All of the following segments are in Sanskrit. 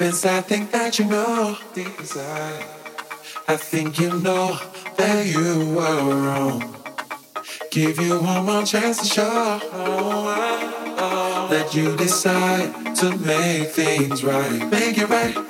Inside, think that you know. Deep inside, I think you know that you were wrong. Give you one more chance to show that you decide to make things right. Make it right.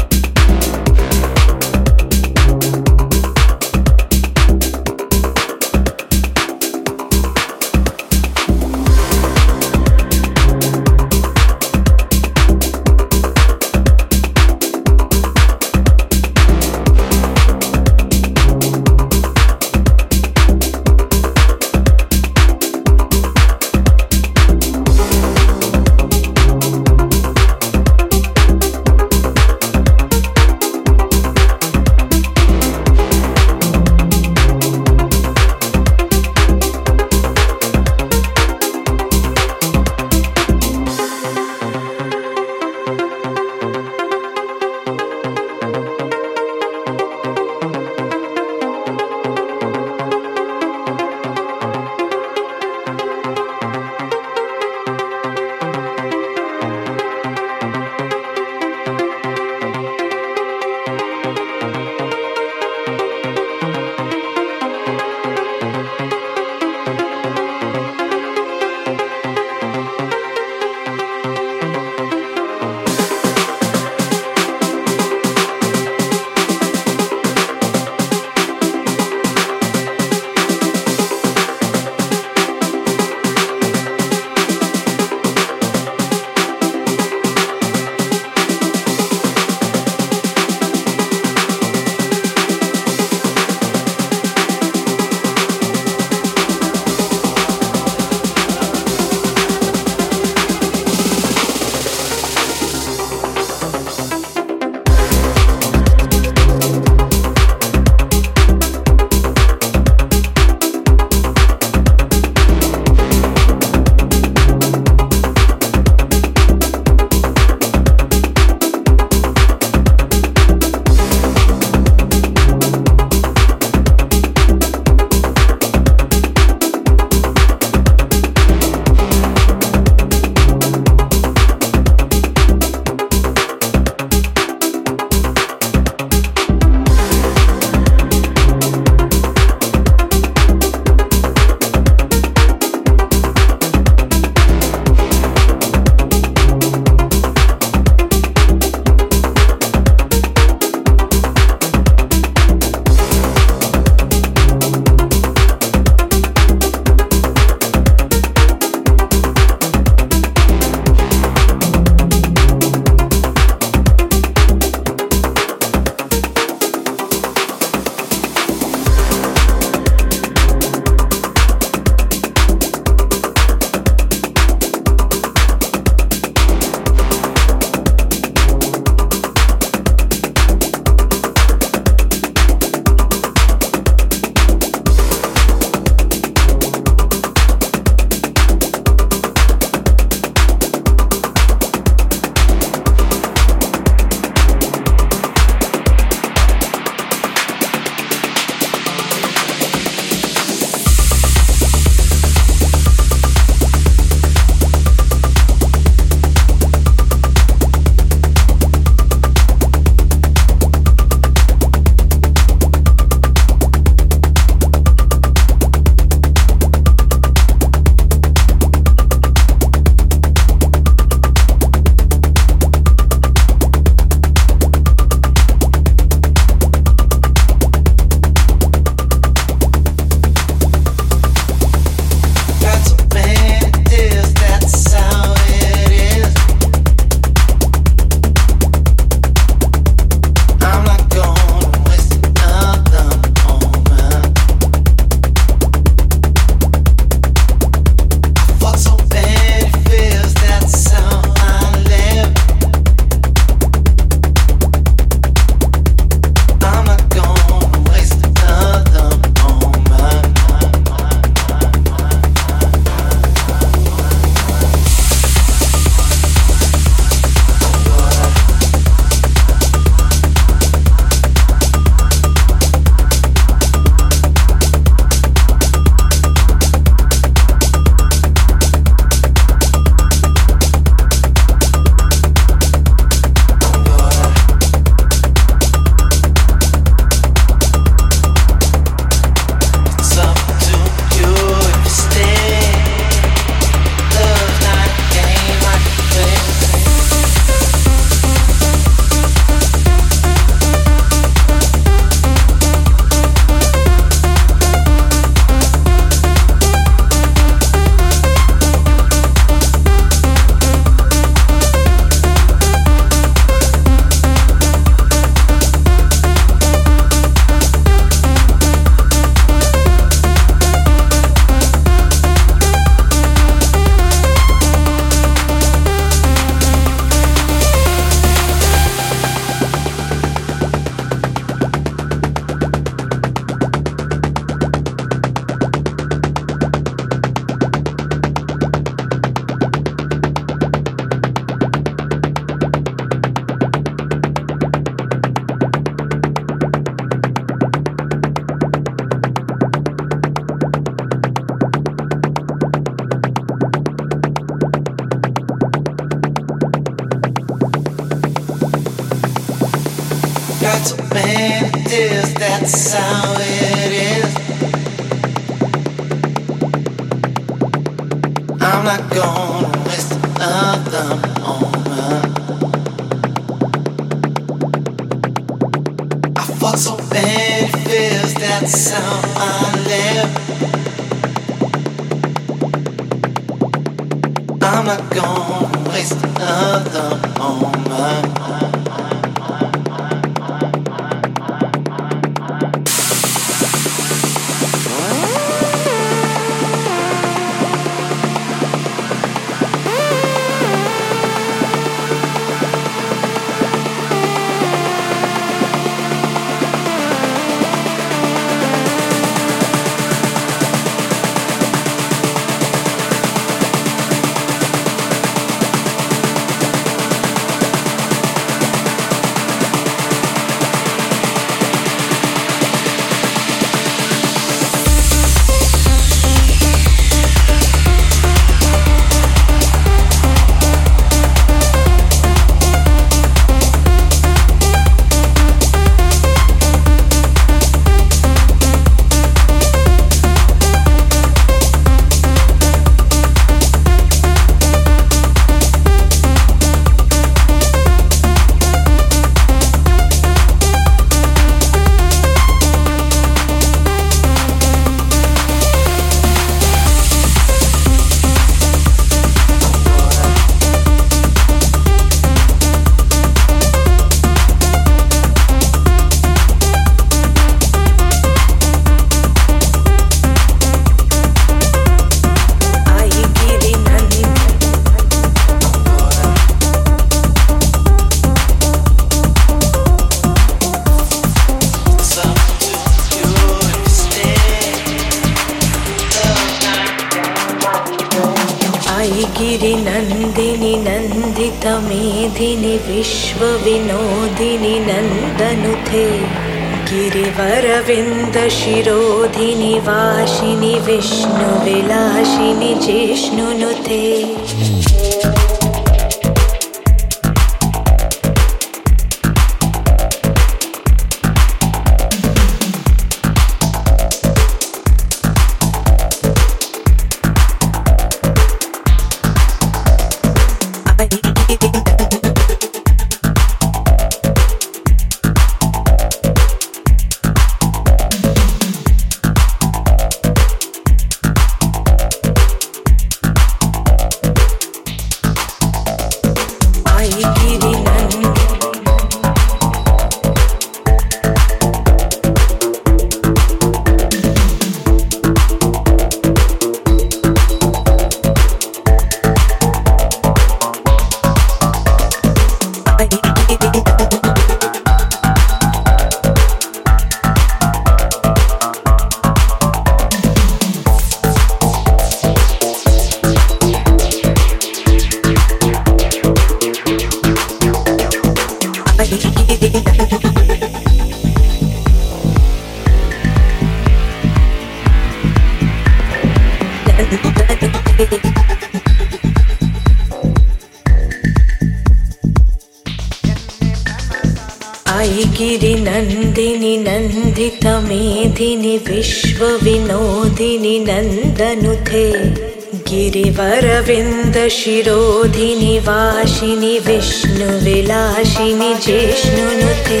शिरोधिनि वाशिनि विष्णुविलाशिनि जिष्णुनुते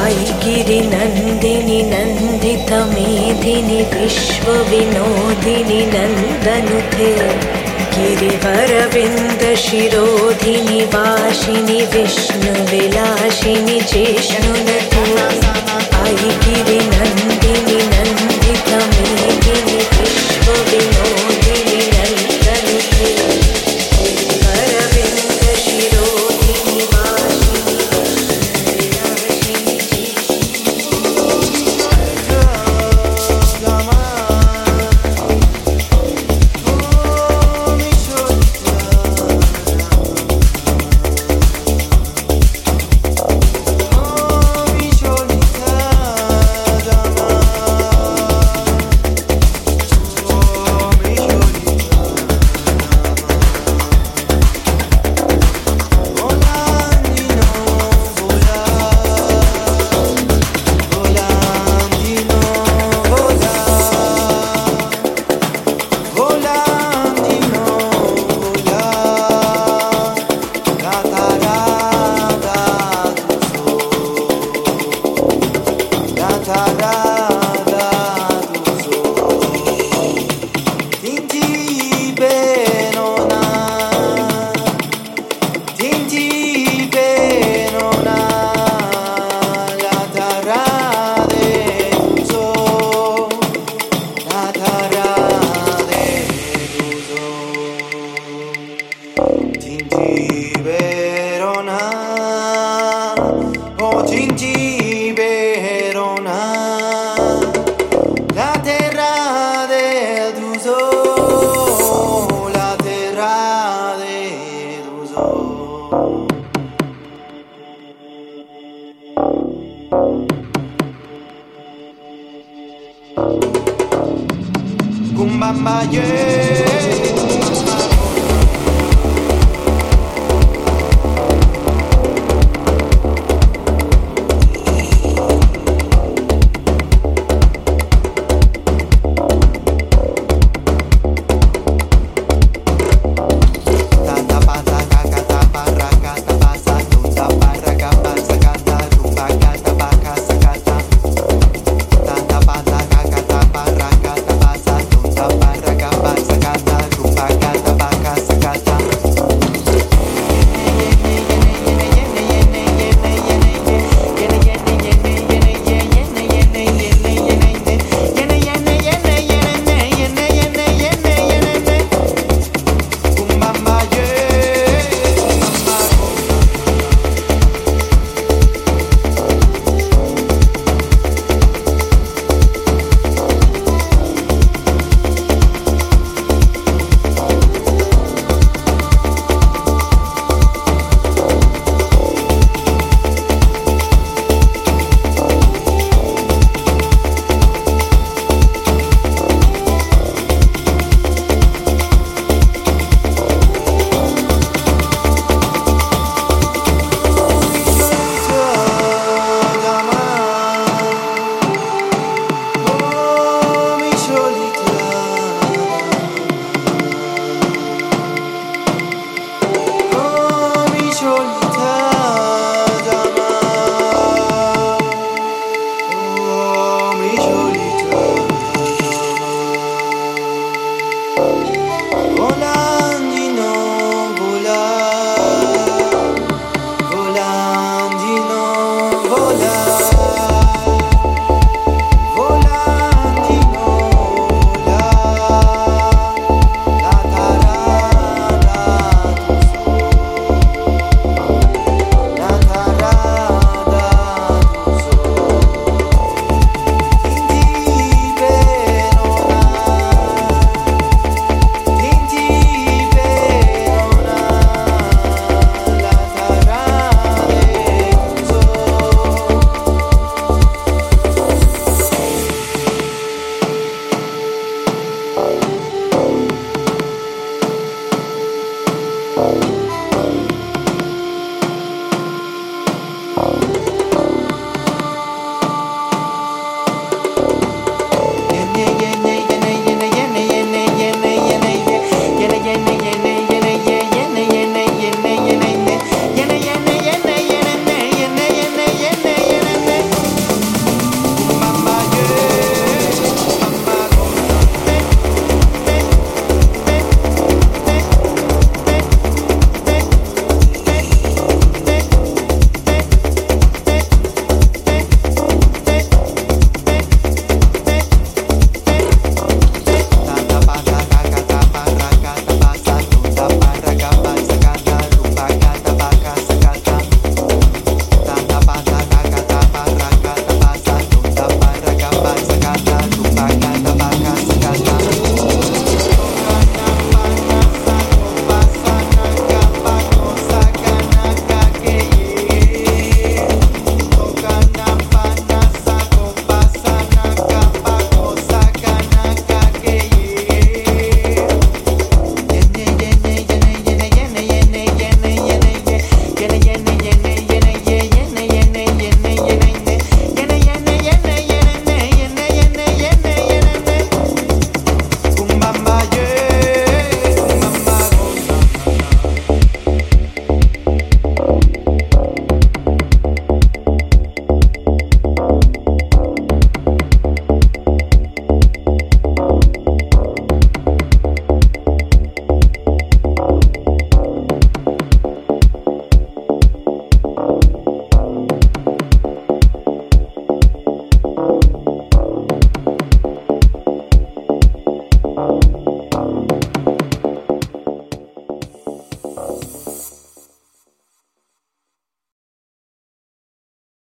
अयि गिरिनन्दिनि नन्दितमेधिनि विश्वविनोदिनि नन्दनुते गिरिवरविन्दशिरोधिनि वाशिनि विष्णुविलाशिनि जिष्णुनुते अयि गिरिनन्दिनि नन्दितमेधिनि विश्वविनोदिनि